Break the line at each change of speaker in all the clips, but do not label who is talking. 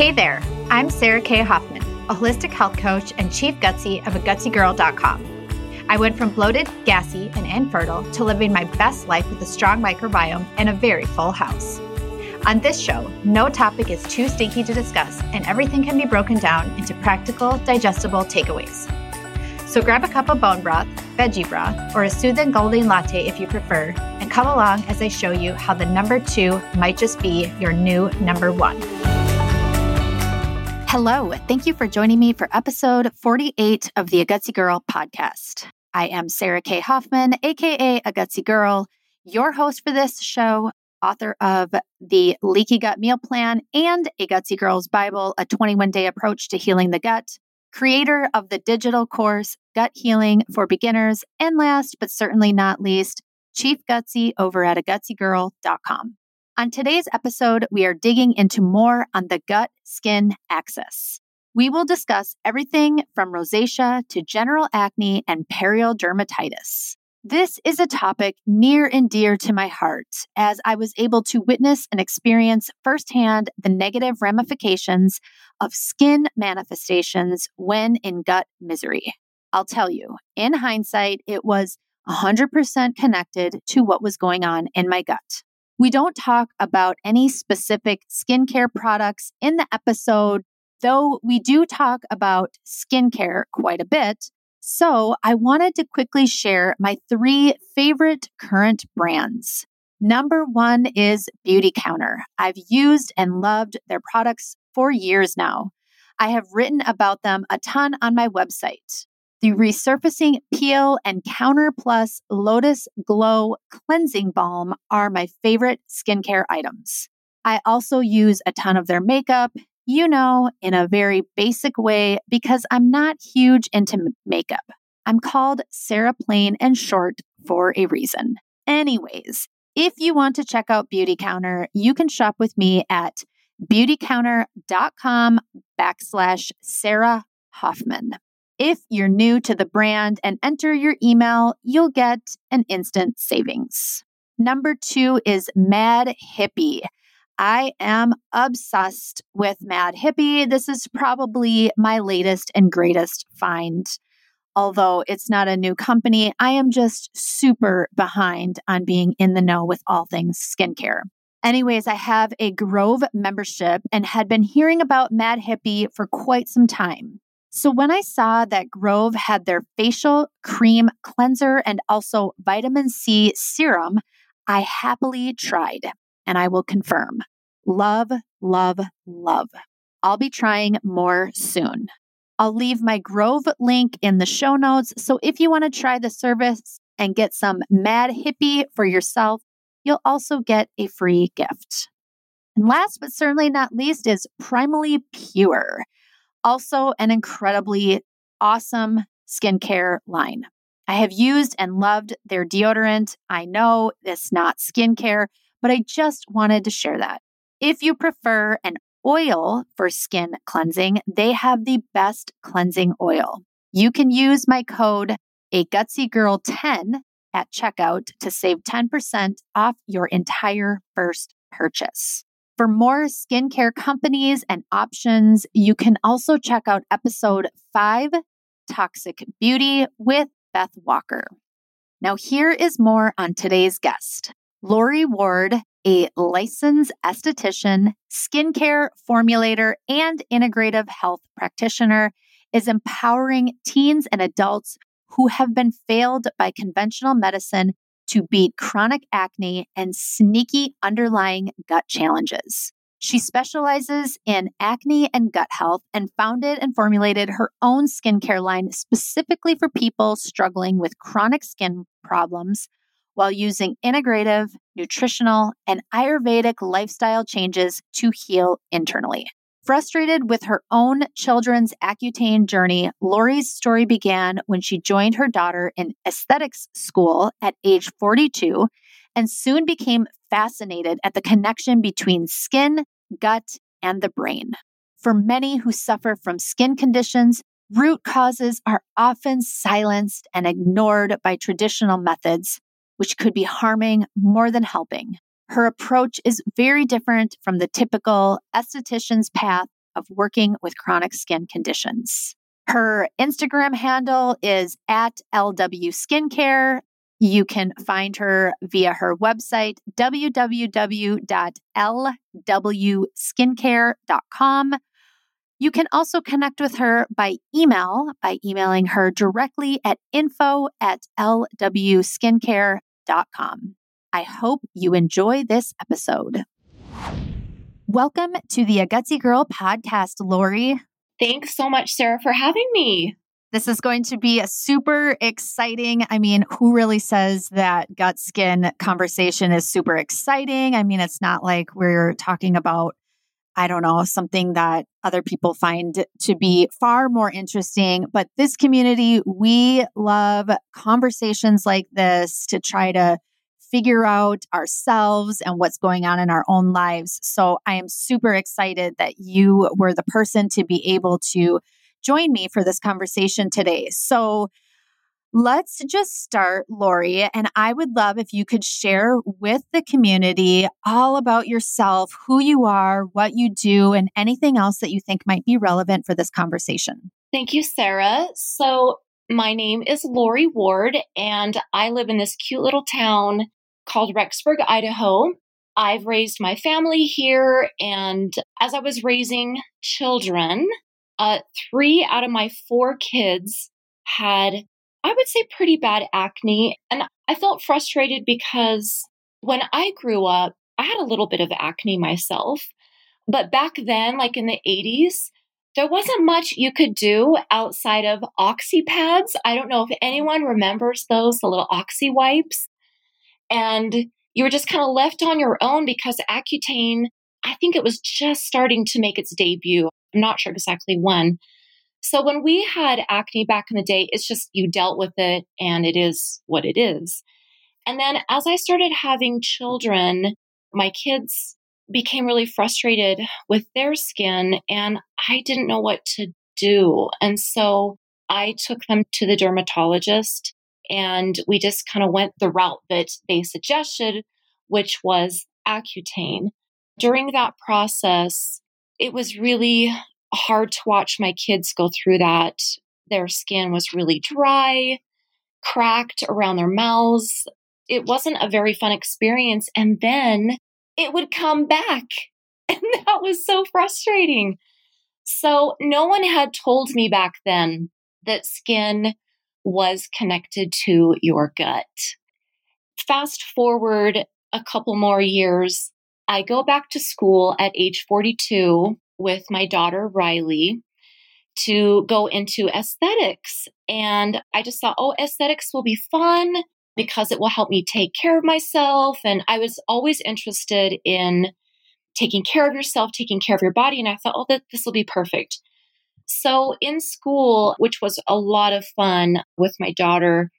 Hey there, I'm Sarah K. Hoffman, a holistic health coach and chief gutsy of a gutsygirl.com. I went from bloated, gassy, and infertile to living my best life with a strong microbiome and a very full house. On this show, no topic is too stinky to discuss, and everything can be broken down into practical, digestible takeaways. So grab a cup of bone broth, veggie broth, or a soothing golden latte if you prefer, and come along as I show you how the number two might just be your new number one. Hello, thank you for joining me for episode 48 of the Gutsy Girl podcast. I am Sarah K. Hoffman, aka A Gutsy Girl, your host for this show, author of the Leaky Gut Meal Plan and A Gutsy Girl's Bible, a 21 day approach to healing the gut, creator of the digital course Gut Healing for Beginners, and last but certainly not least, Chief Gutsy over at agutsygirl.com. On today's episode, we are digging into more on the gut skin axis. We will discuss everything from rosacea to general acne and perioral dermatitis. This is a topic near and dear to my heart as I was able to witness and experience firsthand the negative ramifications of skin manifestations when in gut misery. I'll tell you, in hindsight, it was 100% connected to what was going on in my gut. We don't talk about any specific skincare products in the episode though we do talk about skincare quite a bit. So I wanted to quickly share my three favorite current brands. Number one is Beautycounter. I've used and loved their products for years now. I have written about them a ton on my website. The Resurfacing Peel and Counter Plus Lotus Glow Cleansing Balm are my favorite skincare items. I also use a ton of their makeup you know, in a very basic way because I'm not huge into makeup. I'm called Sarah Plain and Short for a reason. Anyways, if you want to check out Beautycounter, you can shop with me at beautycounter.com backslash Sarah Hoffman. If you're new to the brand and enter your email, you'll get an instant savings. Number two is Mad Hippie. I am obsessed with Mad Hippie. This is probably my latest and greatest find. Although it's not a new company, I am just super behind on being in the know with all things skincare. Anyways, I have a Grove membership and had been hearing about Mad Hippie for quite some time. So when I saw that Grove had their facial cream cleanser and also vitamin C serum, I happily tried and I will confirm. Love, love, love. I'll be trying more soon. I'll leave my Grove link in the show notes. So if you want to try the service and get some mad hippie for yourself, you'll also get a free gift. And last but certainly not least is Primally Pure, also an incredibly awesome skincare line. I have used and loved their deodorant. I know it's not skincare, but I just wanted to share that. If you prefer an oil for skin cleansing, they have the best cleansing oil. You can use my code a gutsy girl 10 at checkout to save 10% off your entire first purchase. For more skincare companies and options, you can also check out episode 5 Toxic Beauty with Beth Walker. Now, here is more on today's guest. Lori Ward, a licensed esthetician, skincare formulator, and integrative health practitioner, is empowering teens and adults who have been failed by conventional medicine to beat chronic acne and sneaky underlying gut challenges. She specializes in acne and gut health and founded and formulated her own skincare line specifically for people struggling with chronic skin problems while using integrative, nutritional, and Ayurvedic lifestyle changes to heal internally. Frustrated with her own children's Accutane journey, Lori's story began when she joined her daughter in aesthetics school at age 42 and soon became fascinated at the connection between skin, gut, and the brain. For many who suffer from skin conditions, root causes are often silenced and ignored by traditional methods, which could be harming more than helping. Her approach is very different from the typical esthetician's path of working with chronic skin conditions. Her Instagram handle is at LW Skincare. You can find her via her website, www.lwskincare.com. You can also connect with her by email by emailing her directly at info at lwskincare.com. I hope you enjoy this episode. Welcome to the A Gutsy Girl podcast, Lori.
Thanks so much, Sarah, for having me.
This is going to be a super exciting. I mean, who really says that gut skin conversation is super exciting? I mean, it's not like we're talking about, I don't know, something that other people find to be far more interesting. But this community, we love conversations like this to try to figure out ourselves and what's going on in our own lives. So I am super excited that you were the person to be able to join me for this conversation today. So let's just start, Lori. And I would love if you could share with the community all about yourself, who you are, what you do, and anything else that you think might be relevant for this conversation.
Thank you, Sarah. So, my name is Lori Ward, and I live in this cute little town called Rexburg, Idaho. I've raised my family here, and as I was raising children, uh, three out of my four kids had, I would say, pretty bad acne. And I felt frustrated because when I grew up, I had a little bit of acne myself. But back then, like in the 80s, there wasn't much you could do outside of oxy pads. I don't know if anyone remembers those, the little oxy wipes. And you were just kind of left on your own because Accutane, I think it was just starting to make its debut. I'm not sure exactly when. So when we had acne back in the day, it's just you dealt with it and it is what it is. And then as I started having children, my kids became really frustrated with their skin and I didn't know what to do. And so I took them to the dermatologist and we just kind of went the route that they suggested, which was Accutane. During that process, it was really hard to watch my kids go through that. Their skin was really dry, cracked around their mouths. It wasn't a very fun experience. And then it would come back. And that was so frustrating. So, no one had told me back then that skin was connected to your gut. Fast forward a couple more years, I go back to school at age 42 with my daughter, Riley, to go into aesthetics. And I just thought, oh, aesthetics will be fun because it will help me take care of myself. And I was always interested in taking care of yourself, taking care of your body. And I thought, oh, that this will be perfect. So in school, which was a lot of fun with my daughter,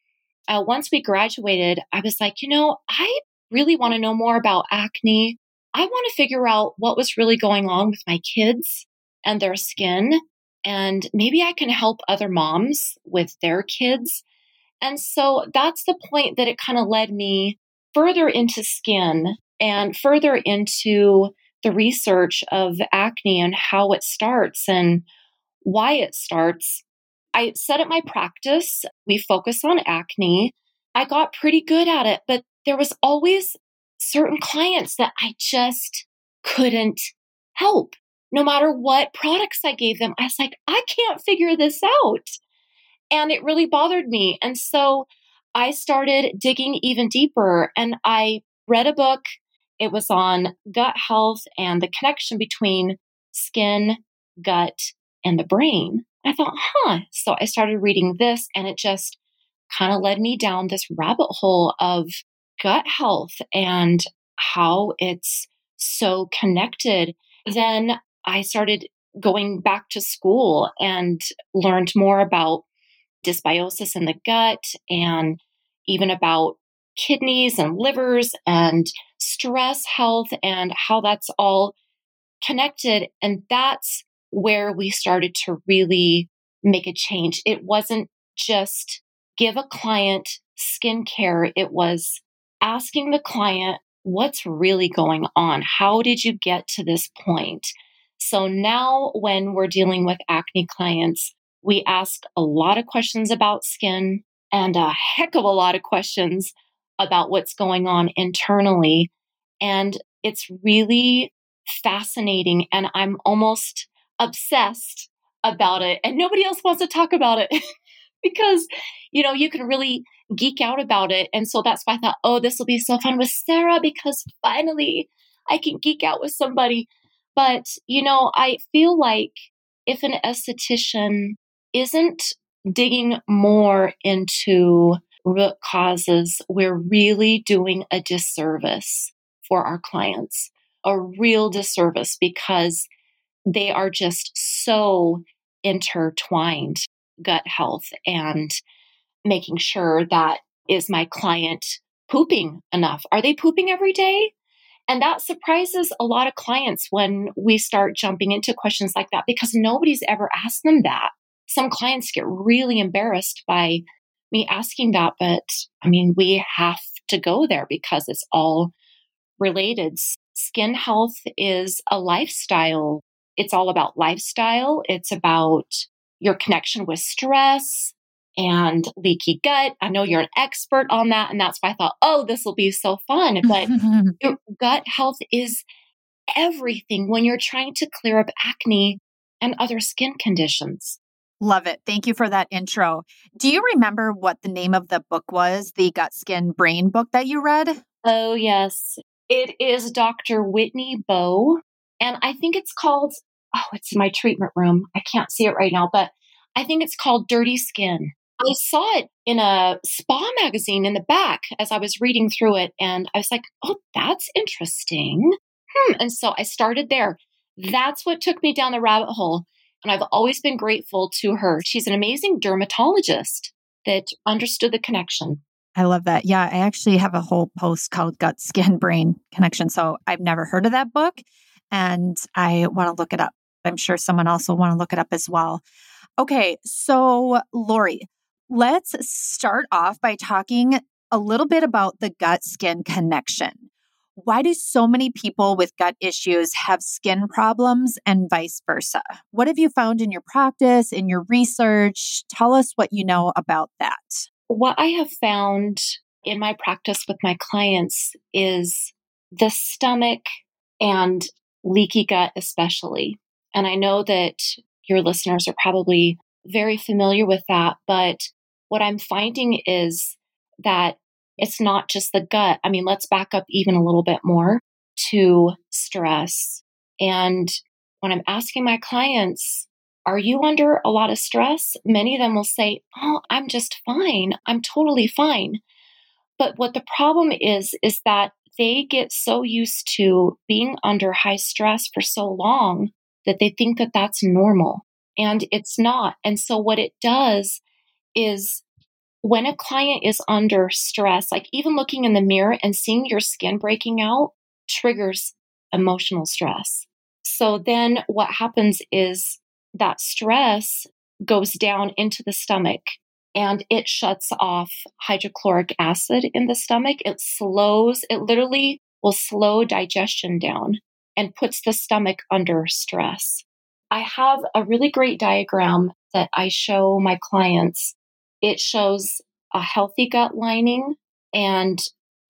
uh, once we graduated, I was like, you know, I really want to know more about acne. I want to figure out what was really going on with my kids and their skin. And maybe I can help other moms with their kids. And so that's the point that it kind of led me further into skin and further into the research of acne and how it starts and why it starts. I set up my practice. We focus on acne. I got pretty good at it, but there was always certain clients that I just couldn't help. No matter what products I gave them, I was like, I can't figure this out. And it really bothered me. And so I started digging even deeper and I read a book. It was on gut health and the connection between skin, gut, and the brain. I thought, huh. So I started reading this and it just kind of led me down this rabbit hole of gut health and how it's so connected. Then I started going back to school and learned more about dysbiosis in the gut and even about kidneys and livers and stress health and how that's all connected. And that's where we started to really make a change. It wasn't just give a client skincare, it was asking the client, what's really going on? How did you get to this point? So now when we're dealing with acne clients, we ask a lot of questions about skin and a heck of a lot of questions about what's going on internally. And it's really fascinating. And I'm almost obsessed about it. And nobody else wants to talk about it because, you know, you can really geek out about it. And so that's why I thought, oh, this will be so fun with Sarah because finally I can geek out with somebody. But, you know, I feel like if an esthetician isn't digging more into root causes, we're really doing a disservice for our clients, a real disservice because they are just so intertwined gut health and making sure that is my client pooping enough? Are they pooping every day? And that surprises a lot of clients when we start jumping into questions like that because nobody's ever asked them that. Some clients get really embarrassed by me asking that, but I mean, we have to go there because it's all related. Skin health is a lifestyle. It's all about lifestyle. It's about your connection with stress and leaky gut. I know you're an expert on that. And that's why I thought, oh, this will be so fun. But your gut health is everything when you're trying to clear up acne and other skin conditions.
Love it. Thank you for that intro. Do you remember what the name of the book was, the Gut Skin Brain book that you read?
Oh, yes. It is Dr. Whitney Bowe. And I think it's called oh, it's in my treatment room. I can't see it right now, but I think it's called Dirty Skin. I saw it in a spa magazine in the back as I was reading through it, and I was like, oh, that's interesting. Hmm. And so I started there. That's what took me down the rabbit hole. And I've always been grateful to her. She's an amazing dermatologist that understood the connection.
I love that. Yeah, I actually have a whole post called Gut Skin Brain Connection. So I've never heard of that book and I want to look it up. I'm sure someone else will want to look it up as well. Okay, so Lori, let's start off by talking a little bit about the gut skin connection. Why do so many people with gut issues have skin problems and vice versa? What have you found in your practice, in your research? Tell us what you know about that.
What I have found in my practice with my clients is the stomach and leaky gut, especially. And I know that your listeners are probably very familiar with that. But what I'm finding is that it's not just the gut. I mean, let's back up even a little bit more to stress. And when I'm asking my clients, are you under a lot of stress? Many of them will say, Oh, I'm just fine. I'm totally fine. But what the problem is, is that they get so used to being under high stress for so long that they think that that's normal and it's not. And so what it does is when a client is under stress, like even looking in the mirror and seeing your skin breaking out triggers emotional stress. So then what happens is that stress goes down into the stomach and it shuts off hydrochloric acid in the stomach. It slows, it literally will slow digestion down and puts the stomach under stress. I have a really great diagram that I show my clients. It shows a healthy gut lining and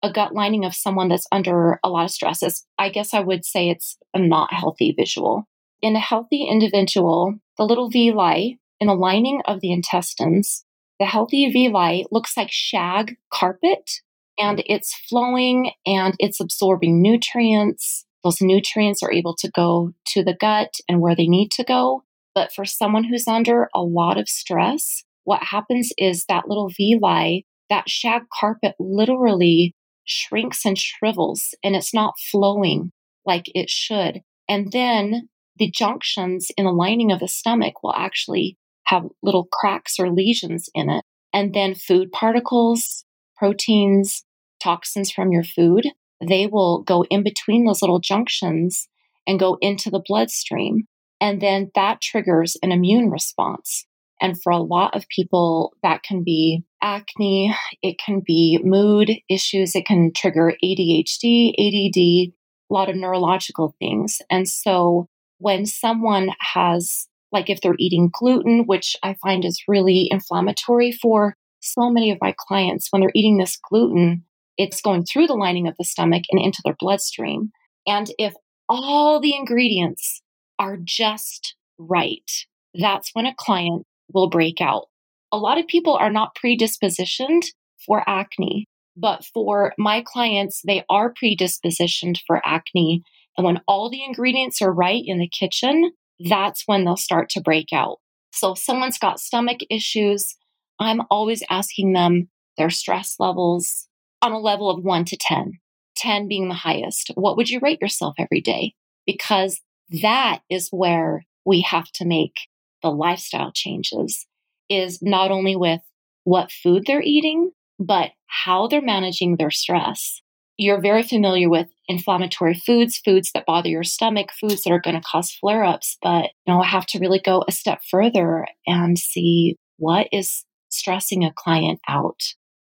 a gut lining of someone that's under a lot of stress. It's, I guess I would say it's a not healthy visual. In a healthy individual, the little villi in the lining of the intestines, the healthy villi looks like shag carpet and mm. it's flowing and it's absorbing nutrients those nutrients are able to go to the gut and where they need to go. But for someone who's under a lot of stress, what happens is that little villi, that shag carpet literally shrinks and shrivels and it's not flowing like it should. And then the junctions in the lining of the stomach will actually have little cracks or lesions in it. And then food particles, proteins, toxins from your food they will go in between those little junctions and go into the bloodstream. And then that triggers an immune response. And for a lot of people, that can be acne, it can be mood issues, it can trigger ADHD, ADD, a lot of neurological things. And so when someone has, like, if they're eating gluten, which I find is really inflammatory for so many of my clients, when they're eating this gluten, it's going through the lining of the stomach and into their bloodstream. And if all the ingredients are just right, that's when a client will break out. A lot of people are not predispositioned for acne, but for my clients, they are predispositioned for acne. And when all the ingredients are right in the kitchen, that's when they'll start to break out. So if someone's got stomach issues, I'm always asking them their stress levels on a level of one to 10, 10 being the highest. What would you rate yourself every day? Because that is where we have to make the lifestyle changes is not only with what food they're eating, but how they're managing their stress. You're very familiar with inflammatory foods, foods that bother your stomach, foods that are going to cause flare ups. But you know, I have to really go a step further and see what is stressing a client out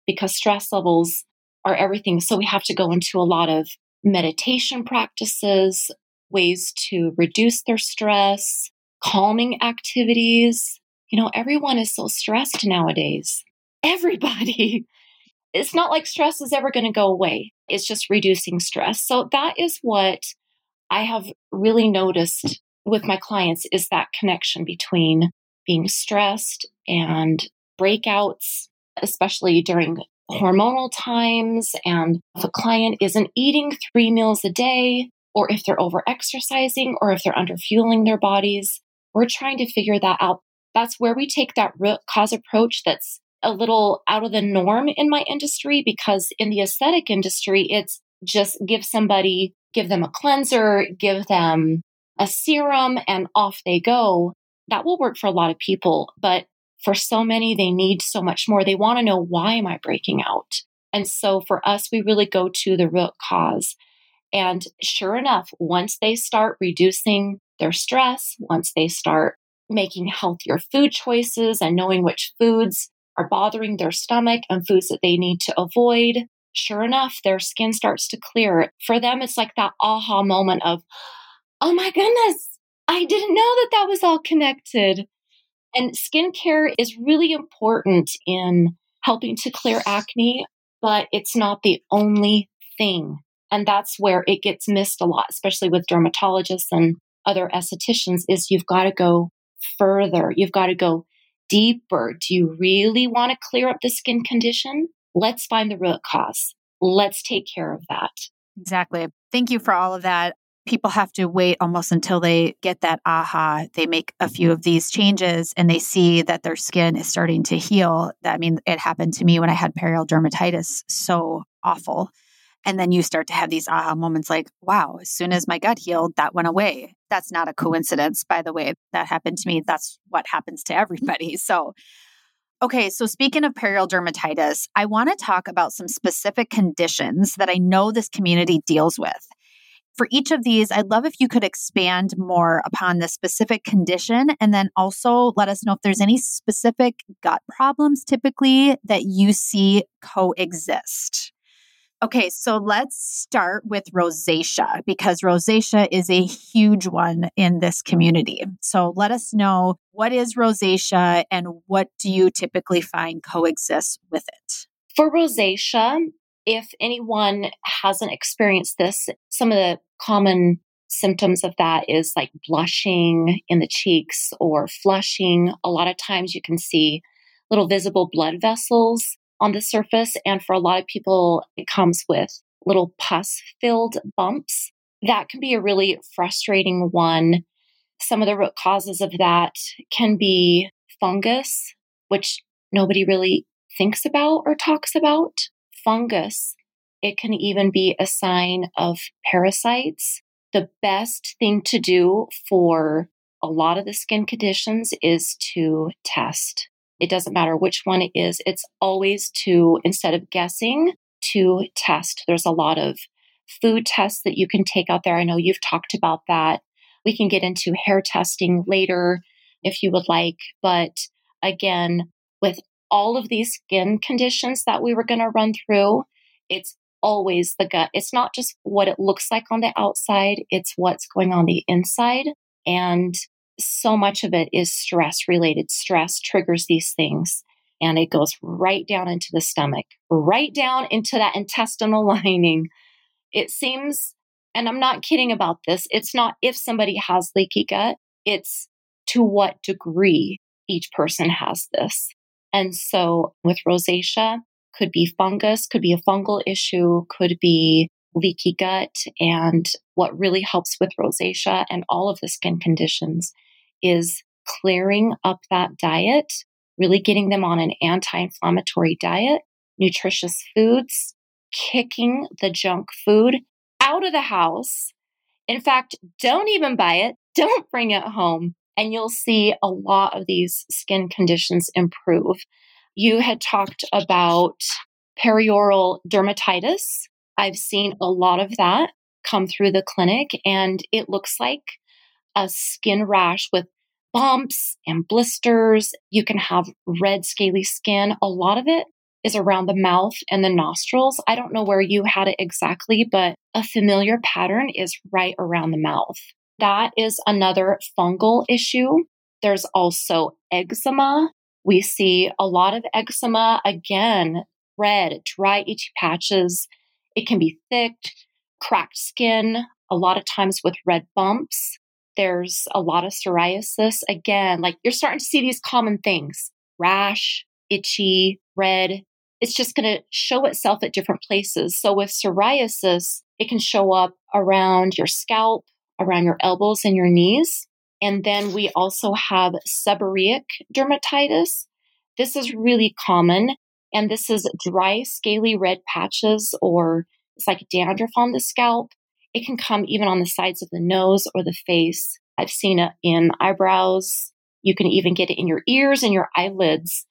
because stress levels are everything. So we have to go into a lot of meditation practices, ways to reduce their stress, calming activities. You know, everyone is so stressed nowadays. Everybody. It's not like stress is ever going to go away. It's just reducing stress. So that is what I have really noticed with my clients is that connection between being stressed and breakouts, especially during hormonal times. And if a client isn't eating three meals a day, or if they're over exercising, or if they're under fueling their bodies, we're trying to figure that out. That's where we take that root cause approach that's a little out of the norm in my industry because in the aesthetic industry, it's just give somebody, give them a cleanser, give them a serum, and off they go. That will work for a lot of people. But for so many, they need so much more. They want to know why am I breaking out? And so for us, we really go to the root cause. And sure enough, once they start reducing their stress, once they start making healthier food choices and knowing which foods are bothering their stomach and foods that they need to avoid, sure enough, their skin starts to clear. For them, it's like that aha moment of, oh my goodness, I didn't know that that was all connected. And skincare is really important in helping to clear acne, but it's not the only thing. And that's where it gets missed a lot, especially with dermatologists and other estheticians, is you've got to go further. You've got to go deeper. Do you really want to clear up the skin condition? Let's find the root cause. Let's take care of that.
Exactly. Thank you for all of that people have to wait almost until they get that aha. They make a few of these changes and they see that their skin is starting to heal. I mean, it happened to me when I had perioral dermatitis, so awful. And then you start to have these aha moments like, wow, as soon as my gut healed, that went away. That's not a coincidence, by the way. That happened to me. That's what happens to everybody. So, okay, so speaking of perioral dermatitis, I want to talk about some specific conditions that I know this community deals with. For each of these, I'd love if you could expand more upon the specific condition and then also let us know if there's any specific gut problems typically that you see coexist. Okay, so let's start with rosacea because rosacea is a huge one in this community. So let us know what is rosacea and what do you typically find coexists with it?
For rosacea, if anyone hasn't experienced this, some of the common symptoms of that is like blushing in the cheeks or flushing. A lot of times you can see little visible blood vessels on the surface. And for a lot of people, it comes with little pus filled bumps. That can be a really frustrating one. Some of the root causes of that can be fungus, which nobody really thinks about or talks about fungus, it can even be a sign of parasites. The best thing to do for a lot of the skin conditions is to test. It doesn't matter which one it is, it's always to, instead of guessing, to test. There's a lot of food tests that you can take out there. I know you've talked about that. We can get into hair testing later if you would like. But again, with all of these skin conditions that we were going to run through, it's always the gut. It's not just what it looks like on the outside, it's what's going on the inside. And so much of it is stress related. Stress triggers these things and it goes right down into the stomach, right down into that intestinal lining. It seems, and I'm not kidding about this, it's not if somebody has leaky gut, it's to what degree each person has this. And so with rosacea, could be fungus, could be a fungal issue, could be leaky gut. And what really helps with rosacea and all of the skin conditions is clearing up that diet, really getting them on an anti inflammatory diet, nutritious foods, kicking the junk food out of the house. In fact, don't even buy it, don't bring it home, and you'll see a lot of these skin conditions improve. You had talked about perioral dermatitis. I've seen a lot of that come through the clinic, and it looks like a skin rash with bumps and blisters. You can have red, scaly skin. A lot of it is around the mouth and the nostrils. I don't know where you had it exactly, but a familiar pattern is right around the mouth. That is another fungal issue. There's also eczema. We see a lot of eczema, again, red, dry, itchy patches. It can be thick, cracked skin, a lot of times with red bumps. There's a lot of psoriasis. Again, like you're starting to see these common things rash, itchy, red. It's just going to show itself at different places. So with psoriasis, it can show up around your scalp, around your elbows and your knees. And then we also have seborrheic dermatitis. This is really common. And this is dry, scaly red patches, or it's like dandruff on the scalp. It can come even on the sides of the nose or the face. I've seen it in eyebrows. You can even get it in your ears and your eyelids.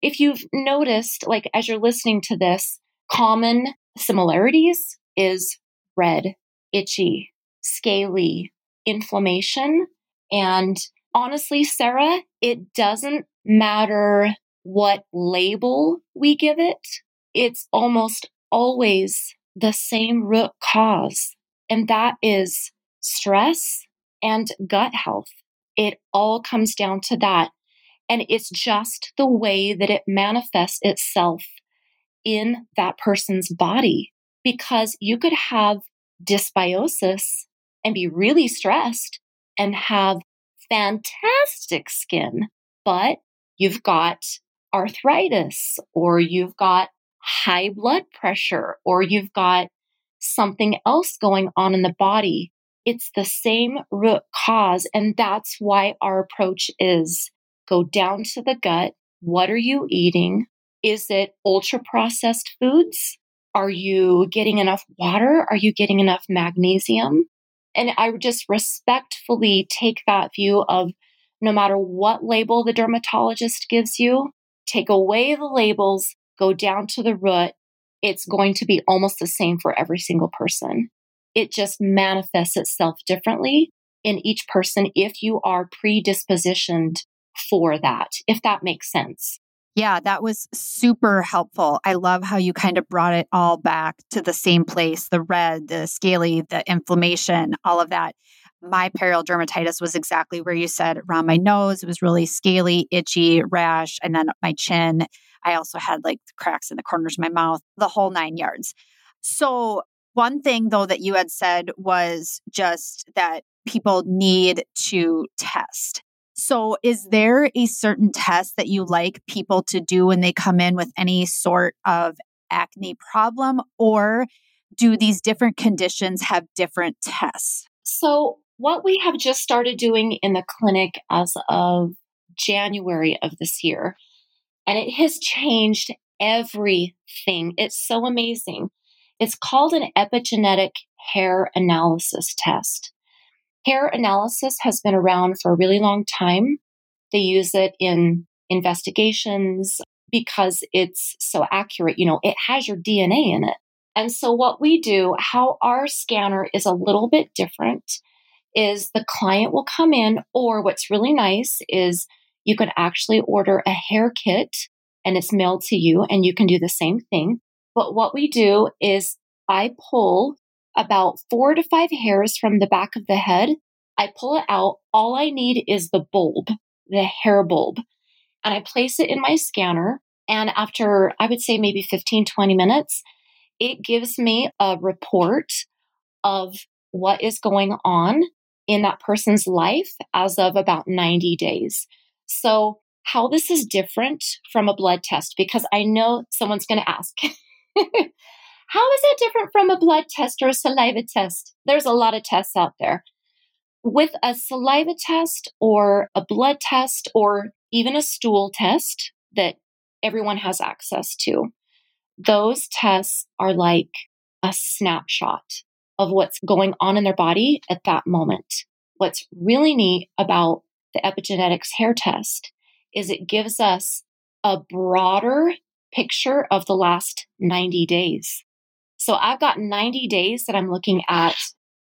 If you've noticed, like as you're listening to this, common similarities is red, itchy, scaly, inflammation. And honestly, Sarah, it doesn't matter what label we give it. It's almost always the same root cause and that is stress and gut health. It all comes down to that. And it's just the way that it manifests itself in that person's body. Because you could have dysbiosis and be really stressed and have fantastic skin, but you've got arthritis or you've got high blood pressure or you've got something else going on in the body. It's the same root cause. And that's why our approach is go down to the gut. What are you eating? Is it ultra processed foods? Are you getting enough water? Are you getting enough magnesium? And I would just respectfully take that view of no matter what label the dermatologist gives you, take away the labels, go down to the root, it's going to be almost the same for every single person. It just manifests itself differently in each person if you are predispositioned for that, if that makes sense.
Yeah, that was super helpful. I love how you kind of brought it all back to the same place the red, the scaly, the inflammation, all of that. My perioral dermatitis was exactly where you said around my nose. It was really scaly, itchy, rash, and then my chin. I also had like cracks in the corners of my mouth, the whole nine yards. So, one thing though that you had said was just that people need to test. So, is there a certain test that you like people to do when they come in with any sort of acne problem, or do these different conditions have different tests?
So, what we have just started doing in the clinic as of January of this year and it has changed everything. It's so amazing. It's called an epigenetic hair analysis test. Hair analysis has been around for a really long time. They use it in investigations because it's so accurate. You know, it has your DNA in it. And so, what we do, how our scanner is a little bit different, is the client will come in, or what's really nice is you could actually order a hair kit and it's mailed to you, and you can do the same thing. But what we do is I pull about four to five hairs from the back of the head. I pull it out. All I need is the bulb, the hair bulb, and I place it in my scanner. And after, I would say maybe 15, 20 minutes, it gives me a report of what is going on in that person's life as of about 90 days. So, how this is different from a blood test, because I know someone's going to ask, how is it different from a blood test or a saliva test? There's a lot of tests out there. With a saliva test or a blood test or even a stool test that everyone has access to, those tests are like a snapshot of what's going on in their body at that moment. What's really neat about the epigenetics hair test is it gives us a broader picture of the last 90 days. So I've got 90 days that I'm looking at.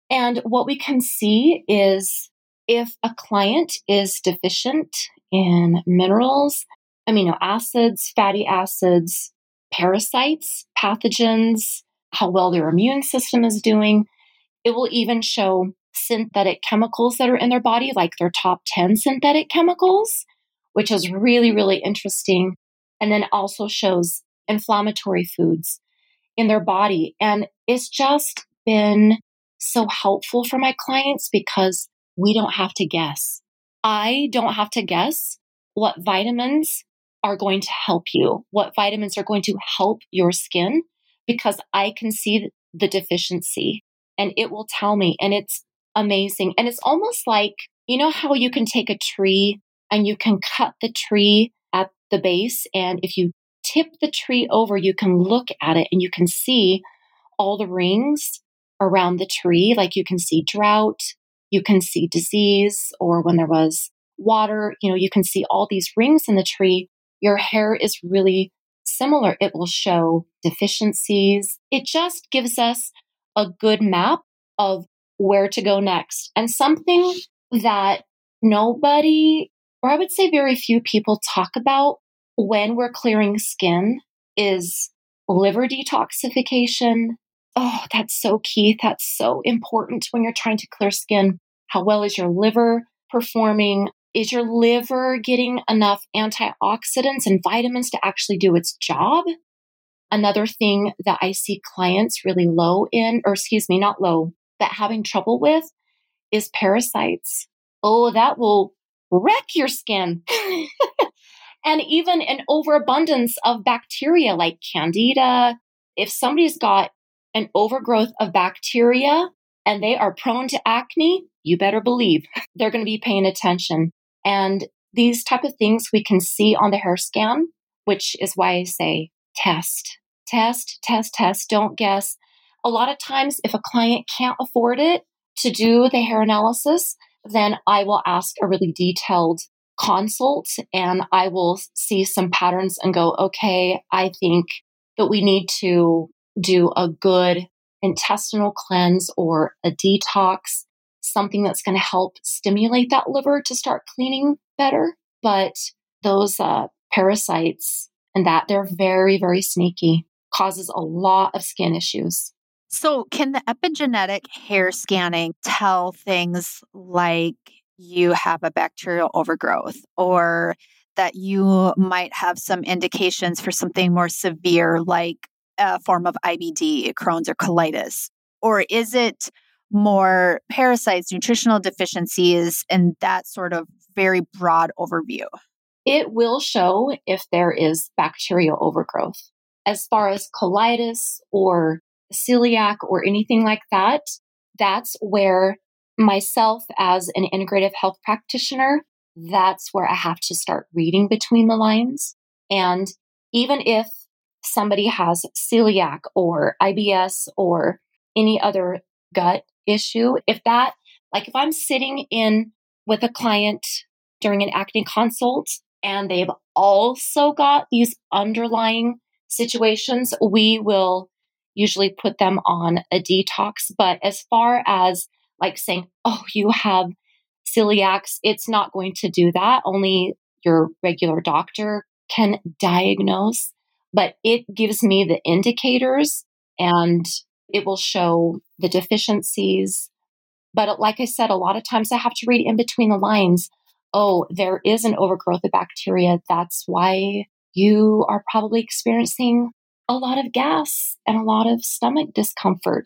And what we can see is if a client is deficient in minerals, amino acids, fatty acids, parasites, pathogens, how well their immune system is doing. It will even show synthetic chemicals that are in their body, like their top 10 synthetic chemicals, which is really, really interesting. And then also shows inflammatory foods in their body. And it's just been so helpful for my clients because we don't have to guess. I don't have to guess what vitamins are going to help you, what vitamins are going to help your skin, because I can see the deficiency and it will tell me. And it's amazing. And it's almost like, you know, how you can take a tree and you can cut the tree at the base. And if you tip the tree over, you can look at it and you can see all the rings around the tree. Like you can see drought, you can see disease, or when there was water, you know, you can see all these rings in the tree your hair is really similar. It will show deficiencies. It just gives us a good map of where to go next. And something that nobody, or I would say very few people talk about when we're clearing skin is liver detoxification. Oh, that's so key. That's so important when you're trying to clear skin. How well is your liver performing? Is your liver getting enough antioxidants and vitamins to actually do its job? Another thing that I see clients really low in, or excuse me, not low, but having trouble with is parasites. Oh, that will wreck your skin. and even an overabundance of bacteria like candida. If somebody's got an overgrowth of bacteria and they are prone to acne, you better believe they're going to be paying attention. And these type of things we can see on the hair scan, which is why I say test, test, test, test, don't guess. A lot of times, if a client can't afford it to do the hair analysis, then I will ask a really detailed consult and I will see some patterns and go, okay, I think that we need to do a good intestinal cleanse or a detox something that's going to help stimulate that liver to start cleaning better. But those uh, parasites and that they're very, very sneaky, causes a lot of skin issues.
So, can the epigenetic hair scanning tell things like you have a bacterial overgrowth or that you might have some indications for something more severe like a form of IBD, Crohn's or colitis? Or is it more parasites, nutritional deficiencies, and that sort of very broad overview?
It will show if there is bacterial overgrowth. As far as colitis or celiac or anything like that, that's where myself as an integrative health practitioner, that's where I have to start reading between the lines. And even if somebody has celiac or IBS or any other gut issue, if that, like if I'm sitting in with a client during an acne consult and they've also got these underlying situations, we will usually put them on a detox. But as far as like saying, oh, you have celiacs, it's not going to do that. Only your regular doctor can diagnose, but it gives me the indicators and it will show the deficiencies, But like I said, a lot of times I have to read in between the lines. Oh, there is an overgrowth of bacteria. That's why you are probably experiencing a lot of gas and a lot of stomach discomfort.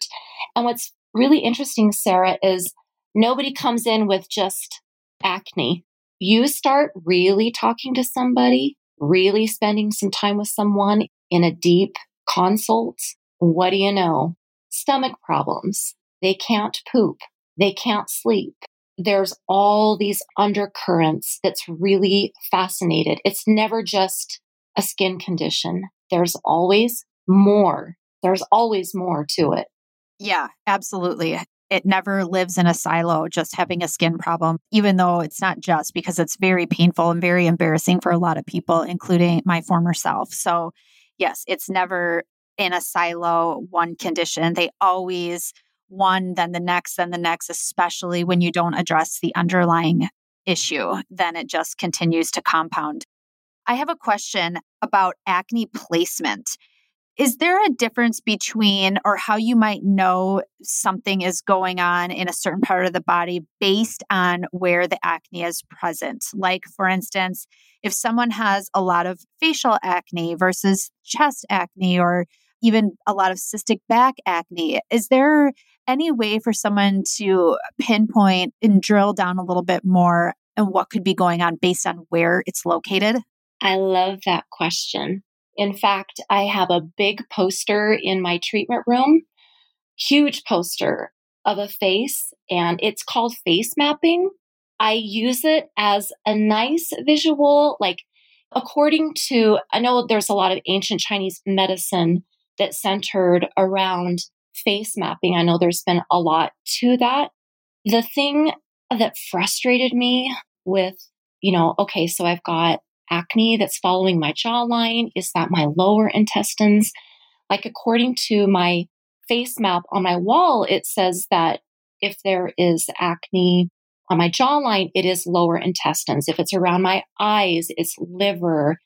And what's really interesting, Sarah, is nobody comes in with just acne. You start really talking to somebody, really spending some time with someone in a deep consult. What do you know? Stomach problems. They can't poop. They can't sleep. There's all these undercurrents that's really fascinated. It's never just a skin condition. There's always more. There's always more to it.
Yeah, absolutely. It never lives in a silo, just having a skin problem, even though it's not just because it's very painful and very embarrassing for a lot of people, including my former self. So, yes, it's never in a silo, one condition. They always one, then the next, then the next, especially when you don't address the underlying issue, then it just continues to compound. I have a question about acne placement. Is there a difference between, or how you might know something is going on in a certain part of the body based on where the acne is present? Like, for instance, if someone has a lot of facial acne versus chest acne, or even a lot of cystic back acne, is there any way for someone to pinpoint and drill down a little bit more and what could be going on based on where it's located?
I love that question. In fact, I have a big poster in my treatment room, huge poster of a face, and it's called face mapping. I use it as a nice visual, like according to, I know there's a lot of ancient Chinese medicine that centered around face mapping. I know there's been a lot to that. The thing that frustrated me with, you know, okay, so I've got acne that's following my jawline. Is that my lower intestines? Like, according to my face map on my wall, it says that if there is acne on my jawline, it is lower intestines. If it's around my eyes, it's liver.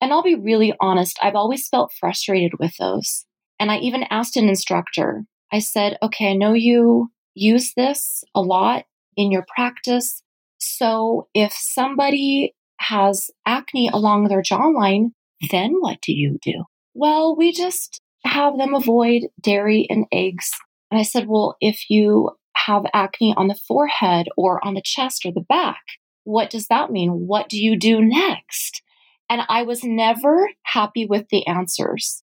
And I'll be really honest, I've always felt frustrated with those. And I even asked an instructor, I said, okay, I know you use this a lot in your practice. So if somebody has acne along their jawline, hmm. then what do you do? Well, we just have them avoid dairy and eggs. And I said, well, if you have acne on the forehead or on the chest or the back, what does that mean? What do you do next? And I was never happy with the answers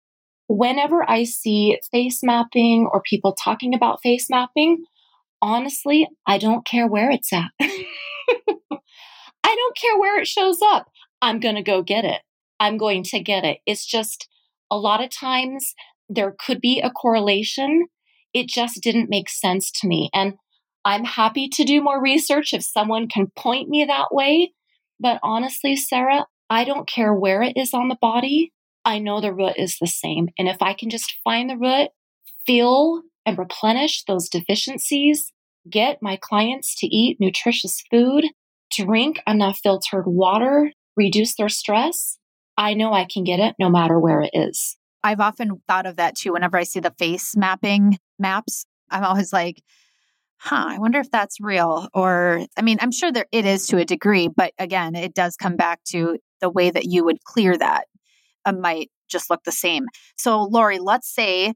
whenever I see face mapping or people talking about face mapping, honestly, I don't care where it's at. I don't care where it shows up. I'm going to go get it. I'm going to get it. It's just a lot of times there could be a correlation. It just didn't make sense to me. And I'm happy to do more research if someone can point me that way. But honestly, Sarah, I don't care where it is on the body. I know the root is the same. And if I can just find the root, fill and replenish those deficiencies, get my clients to eat nutritious food, drink enough filtered water, reduce their stress, I know I can get it no matter where it is.
I've often thought of that too. Whenever I see the face mapping maps, I'm always like, huh, I wonder if that's real. Or, I mean, I'm sure there it is to a degree, but again, it does come back to the way that you would clear that uh, might just look the same. So, Lori, let's say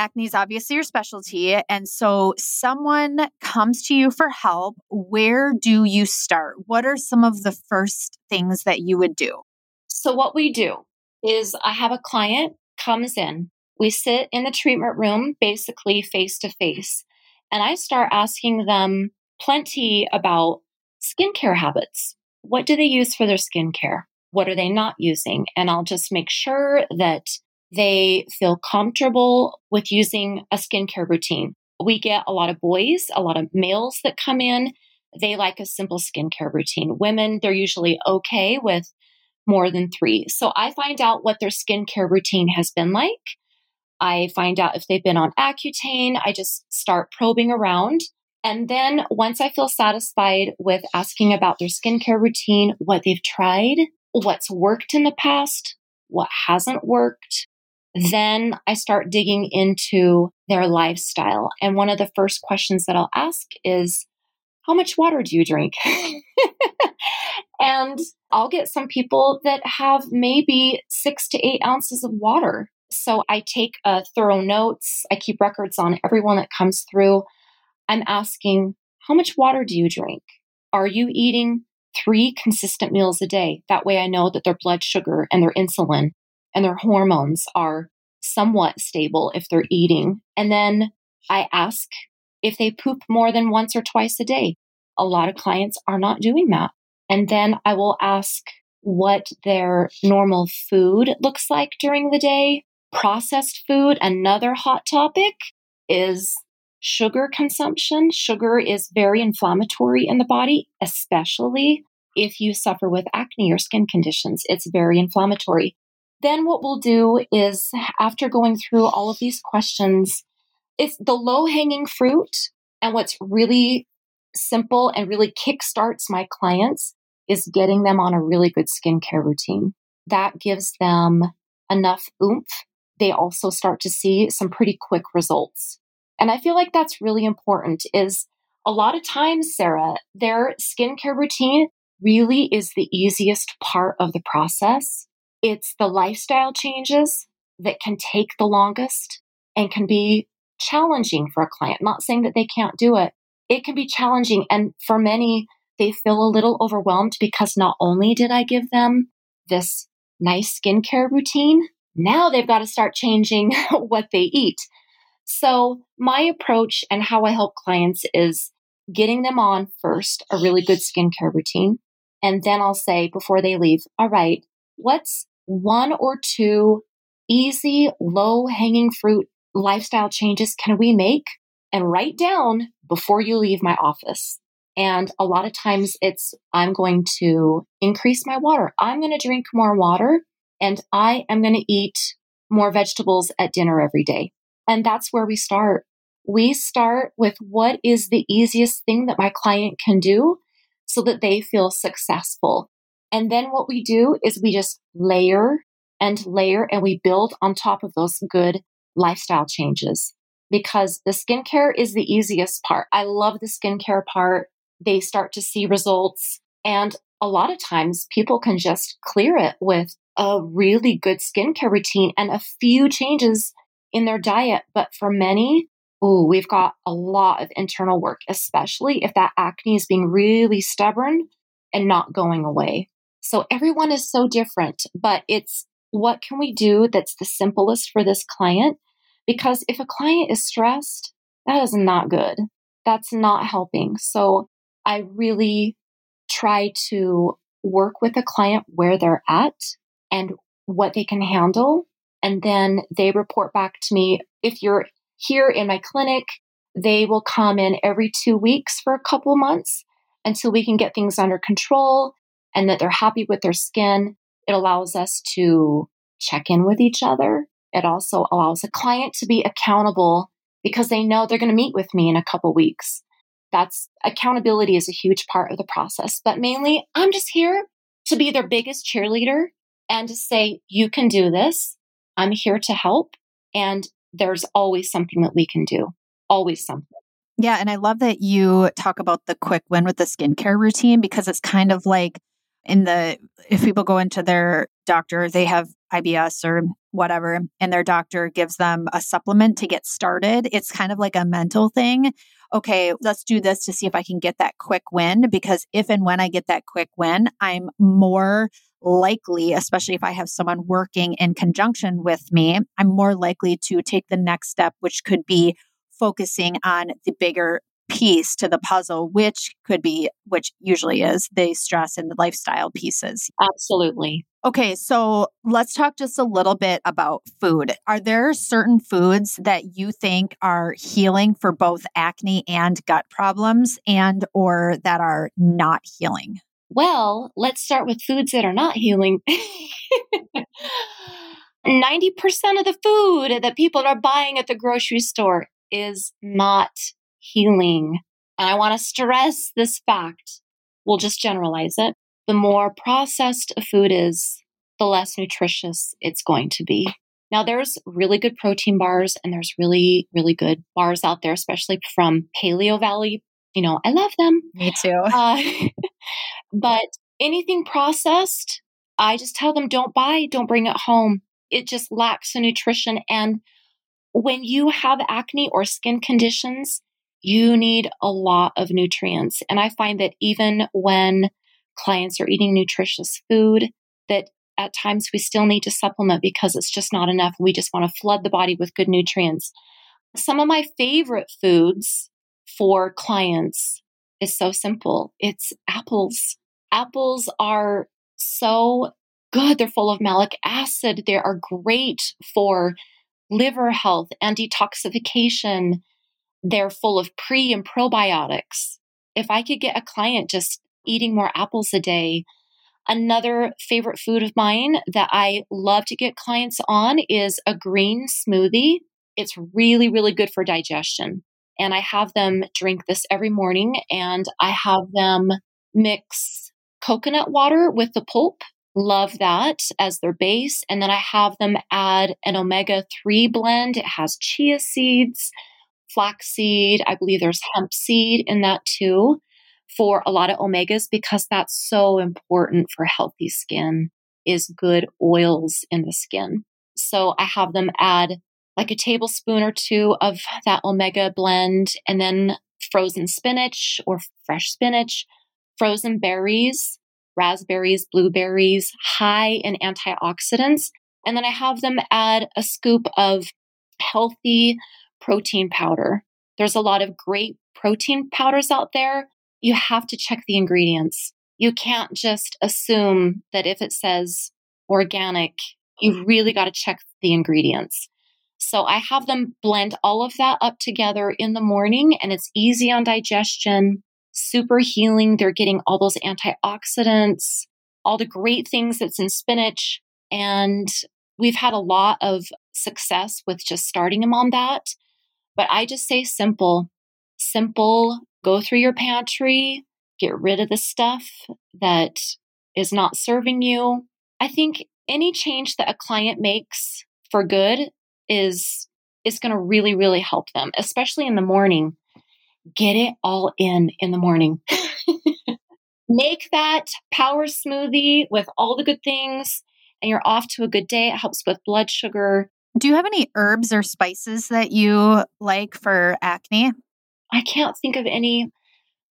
acne is obviously your specialty. And so someone comes to you for help. Where do you start? What are some of the first things that you would do?
So, what we do is I have a client comes in. We sit in the treatment room, basically face to face, and I start asking them plenty about skincare habits. What do they use for their skincare? What are they not using? And I'll just make sure that they feel comfortable with using a skincare routine. We get a lot of boys, a lot of males that come in. They like a simple skincare routine. Women, they're usually okay with more than three. So I find out what their skincare routine has been like. I find out if they've been on Accutane. I just start probing around. And then once I feel satisfied with asking about their skincare routine, what they've tried, what's worked in the past, what hasn't worked. Then I start digging into their lifestyle. And one of the first questions that I'll ask is, How much water do you drink? and I'll get some people that have maybe six to eight ounces of water. So I take uh, thorough notes. I keep records on everyone that comes through. I'm asking, How much water do you drink? Are you eating three consistent meals a day? That way I know that their blood sugar and their insulin and their hormones are somewhat stable if they're eating. And then I ask if they poop more than once or twice a day. A lot of clients are not doing that. And then I will ask what their normal food looks like during the day. Processed food, another hot topic, is sugar consumption. Sugar is very inflammatory in the body, especially if you suffer with acne or skin conditions. It's very inflammatory. Then what we'll do is after going through all of these questions, it's the low hanging fruit and what's really simple and really kickstarts my clients is getting them on a really good skincare routine. That gives them enough oomph. They also start to see some pretty quick results. And I feel like that's really important is a lot of times, Sarah, their skincare routine really is the easiest part of the process. It's the lifestyle changes that can take the longest and can be challenging for a client. Not saying that they can't do it. It can be challenging. And for many, they feel a little overwhelmed because not only did I give them this nice skincare routine, now they've got to start changing what they eat. So, my approach and how I help clients is getting them on first a really good skincare routine. And then I'll say before they leave, all right, what's one or two easy, low hanging fruit lifestyle changes can we make and write down before you leave my office? And a lot of times it's, I'm going to increase my water. I'm going to drink more water and I am going to eat more vegetables at dinner every day. And that's where we start. We start with what is the easiest thing that my client can do so that they feel successful. And then what we do is we just layer and layer and we build on top of those good lifestyle changes because the skincare is the easiest part. I love the skincare part. They start to see results. And a lot of times people can just clear it with a really good skincare routine and a few changes in their diet. But for many, oh, we've got a lot of internal work, especially if that acne is being really stubborn and not going away. So everyone is so different, but it's what can we do that's the simplest for this client? Because if a client is stressed, that is not good. That's not helping. So I really try to work with a client where they're at and what they can handle. And then they report back to me. If you're here in my clinic, they will come in every two weeks for a couple months until we can get things under control and that they're happy with their skin. It allows us to check in with each other. It also allows a client to be accountable because they know they're going to meet with me in a couple weeks. That's accountability is a huge part of the process, but mainly I'm just here to be their biggest cheerleader and to say, you can do this. I'm here to help. And there's always something that we can do. Always something.
Yeah. And I love that you talk about the quick win with the skincare routine because it's kind of like in the if people go into their doctor they have IBS or whatever and their doctor gives them a supplement to get started it's kind of like a mental thing. Okay let's do this to see if I can get that quick win because if and when I get that quick win I'm more likely especially if I have someone working in conjunction with me I'm more likely to take the next step which could be focusing on the bigger piece to the puzzle, which could be, which usually is the stress and the lifestyle pieces.
Absolutely.
Okay, so let's talk just a little bit about food. Are there certain foods that you think are healing for both acne and gut problems and or that are not healing?
Well, let's start with foods that are not healing. 90% of the food that people are buying at the grocery store is not healing. And I want to stress this fact. We'll just generalize it. The more processed a food is, the less nutritious it's going to be. Now, there's really good protein bars and there's really, really good bars out there, especially from Paleo Valley. You know, I love them.
Me too. Uh,
but anything processed, I just tell them don't buy, don't bring it home. It just lacks the nutrition. And when you have acne or skin conditions, you need a lot of nutrients. And I find that even when clients are eating nutritious food, that at times we still need to supplement because it's just not enough. We just want to flood the body with good nutrients. Some of my favorite foods for clients is so simple it's apples. Apples are so good. They're full of malic acid. They are great for liver health and detoxification. They're full of pre and probiotics. If I could get a client just eating more apples a day, another favorite food of mine that I love to get clients on is a green smoothie. It's really, really good for digestion. And I have them drink this every morning and I have them mix coconut water with the pulp. Love that as their base. And then I have them add an omega 3 blend. It has chia seeds, flaxseed. I believe there's hemp seed in that too for a lot of omegas because that's so important for healthy skin is good oils in the skin. So I have them add like a tablespoon or two of that omega blend and then frozen spinach or fresh spinach, frozen berries, raspberries, blueberries, high in antioxidants. And then I have them add a scoop of healthy protein powder. There's a lot of great protein powders out there. You have to check the ingredients. You can't just assume that if it says organic, you've really got to check the ingredients. So I have them blend all of that up together in the morning and it's easy on digestion, super healing. They're getting all those antioxidants, all the great things that's in spinach. And we've had a lot of success with just starting them on that. But I just say simple, simple, go through your pantry, get rid of the stuff that is not serving you. I think any change that a client makes for good is is going to really really help them, especially in the morning. Get it all in in the morning. Make that power smoothie with all the good things and you're off to a good day. It helps with blood sugar.
Do you have any herbs or spices that you like for acne?
I can't think of any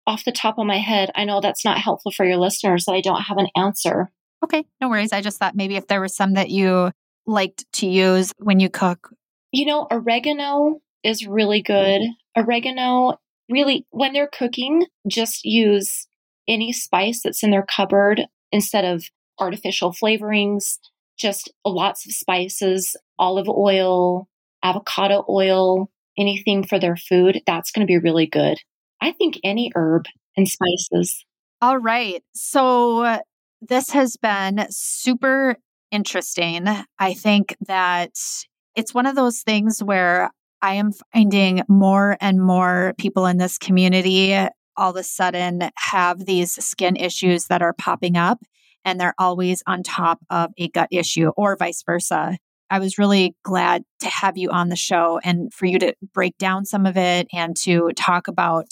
off the top of my head. I know that's not helpful for your listeners that I don't have an answer.
Okay, no worries. I just thought maybe if there was some that you liked to use when you cook.
You know, oregano is really good. Oregano, really, when they're cooking, just use any spice that's in their cupboard instead of artificial flavorings, just lots of spices, olive oil, avocado oil, anything for their food. That's going to be really good. I think any herb and spices.
All right. So this has been super interesting. I think that it's one of those things where I am finding more and more people in this community all of a sudden have these skin issues that are popping up and they're always on top of a gut issue or vice versa. I was really glad to have you on the show and for you to break down some of it and to talk about.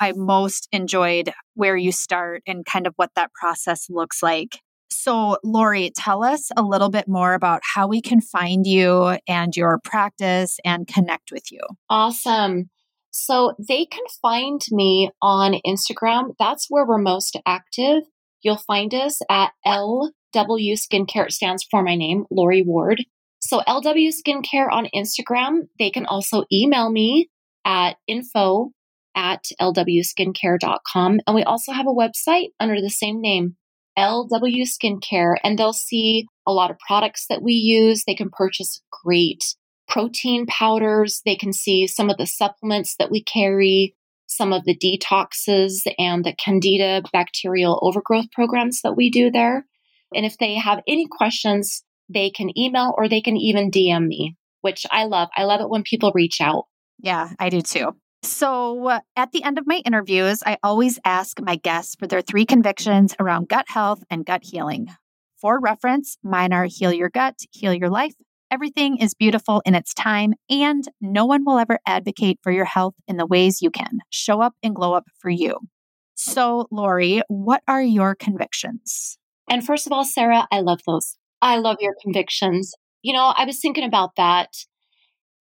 I most enjoyed where you start and kind of what that process looks like. So, Lori, tell us a little bit more about how we can find you and your practice and connect with you.
Awesome. So, they can find me on Instagram. That's where we're most active. You'll find us at LW Skincare. It stands for my name, Lori Ward. So, LW Skincare on Instagram. They can also email me at info at lwskincare.com. And we also have a website under the same name, LW Skincare, and they'll see a lot of products that we use. They can purchase great protein powders. They can see some of the supplements that we carry, some of the detoxes and the candida bacterial overgrowth programs that we do there. And if they have any questions, they can email or they can even DM me, which I love. I love it when people reach out.
Yeah, I do too. So, uh, at the end of my interviews, I always ask my guests for their three convictions around gut health and gut healing. For reference, mine are heal your gut, heal your life, Everything is beautiful in its time, and no one will ever advocate for your health in the ways you can. Show up and glow up for you. So, Lori, what are your convictions?
And first of all, Sarah, I love those. I love your convictions. You know, I was thinking about that.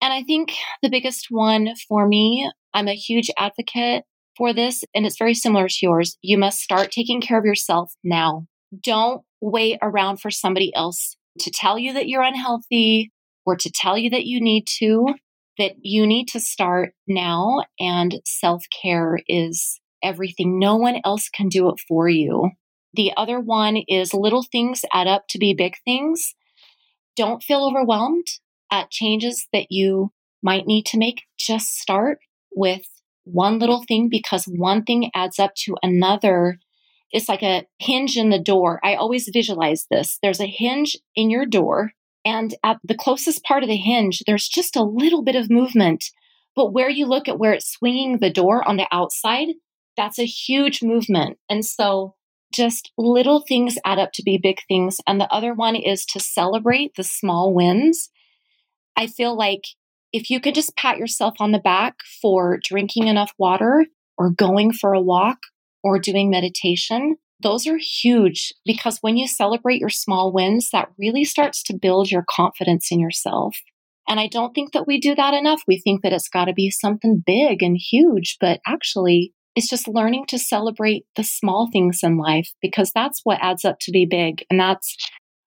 And I think the biggest one for me, I'm a huge advocate for this, and it's very similar to yours. You must start taking care of yourself now. Don't wait around for somebody else to tell you that you're unhealthy or to tell you that you need to, that you need to start now. And self care is everything. No one else can do it for you. The other one is little things add up to be big things. Don't feel overwhelmed at changes that you might need to make. Just start with one little thing because one thing adds up to another it's like a hinge in the door. I always visualize this. There's a hinge in your door, and at the closest part of the hinge, there's just a little bit of movement. But where you look at where it's swinging the door on the outside, that's a huge movement. And so just little things add up to be big things. And the other one is to celebrate the small wins. I feel like if you could just pat yourself on the back for drinking enough water or going for a walk or doing meditation, those are huge because when you celebrate your small wins, that really starts to build your confidence in yourself. And I don't think that we do that enough. We think that it's got to be something big and huge, but actually, it's just learning to celebrate the small things in life because that's what adds up to be big. And that's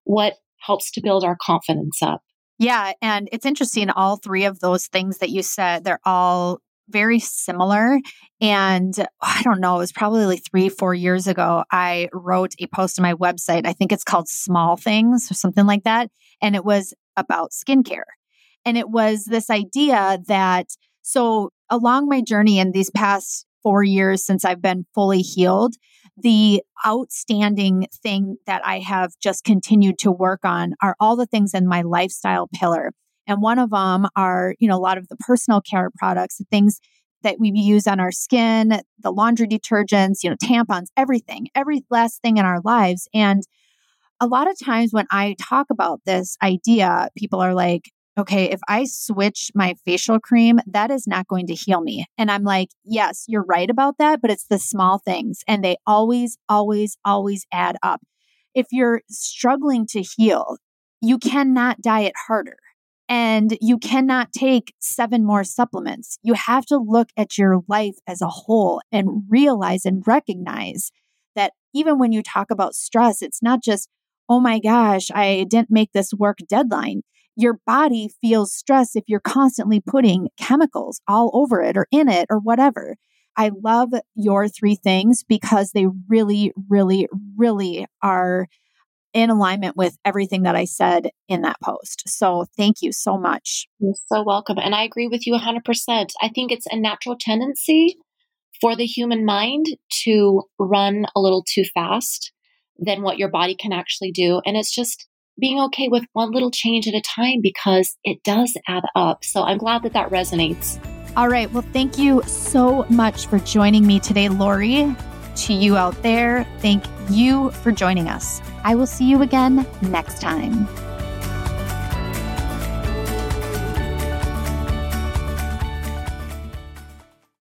what helps to build our confidence up.
Yeah. And it's interesting, all three of those things that you said, they're all very similar. And I don't know, it was probably like three, four years ago. I wrote a post on my website. I think it's called Small Things or something like that. And it was about skincare. And it was this idea that, so along my journey in these past four years since I've been fully healed, the outstanding thing that I have just continued to work on are all the things in my lifestyle pillar. And one of them are, you know, a lot of the personal care products, the things that we use on our skin, the laundry detergents, you know, tampons, everything, every last thing in our lives. And a lot of times when I talk about this idea, people are like, okay, if I switch my facial cream, that is not going to heal me. And I'm like, yes, you're right about that, but it's the small things. And they always, always, always add up. If you're struggling to heal, you cannot diet harder and you cannot take seven more supplements. You have to look at your life as a whole and realize and recognize that even when you talk about stress, it's not just, oh my gosh, I didn't make this work deadline. Your body feels stress if you're constantly putting chemicals all over it or in it or whatever. I love your three things because they really, really, really are in alignment with everything that I said in that post. So thank you so much.
You're so welcome. And I agree with you 100%. I think it's a natural tendency for the human mind to run a little too fast than what your body can actually do. And it's just being okay with one little change at a time because it does add up. So I'm glad that that resonates.
All right. Well, thank you so much for joining me today, Lori. To you out there, thank you for joining us. I will see you again next time.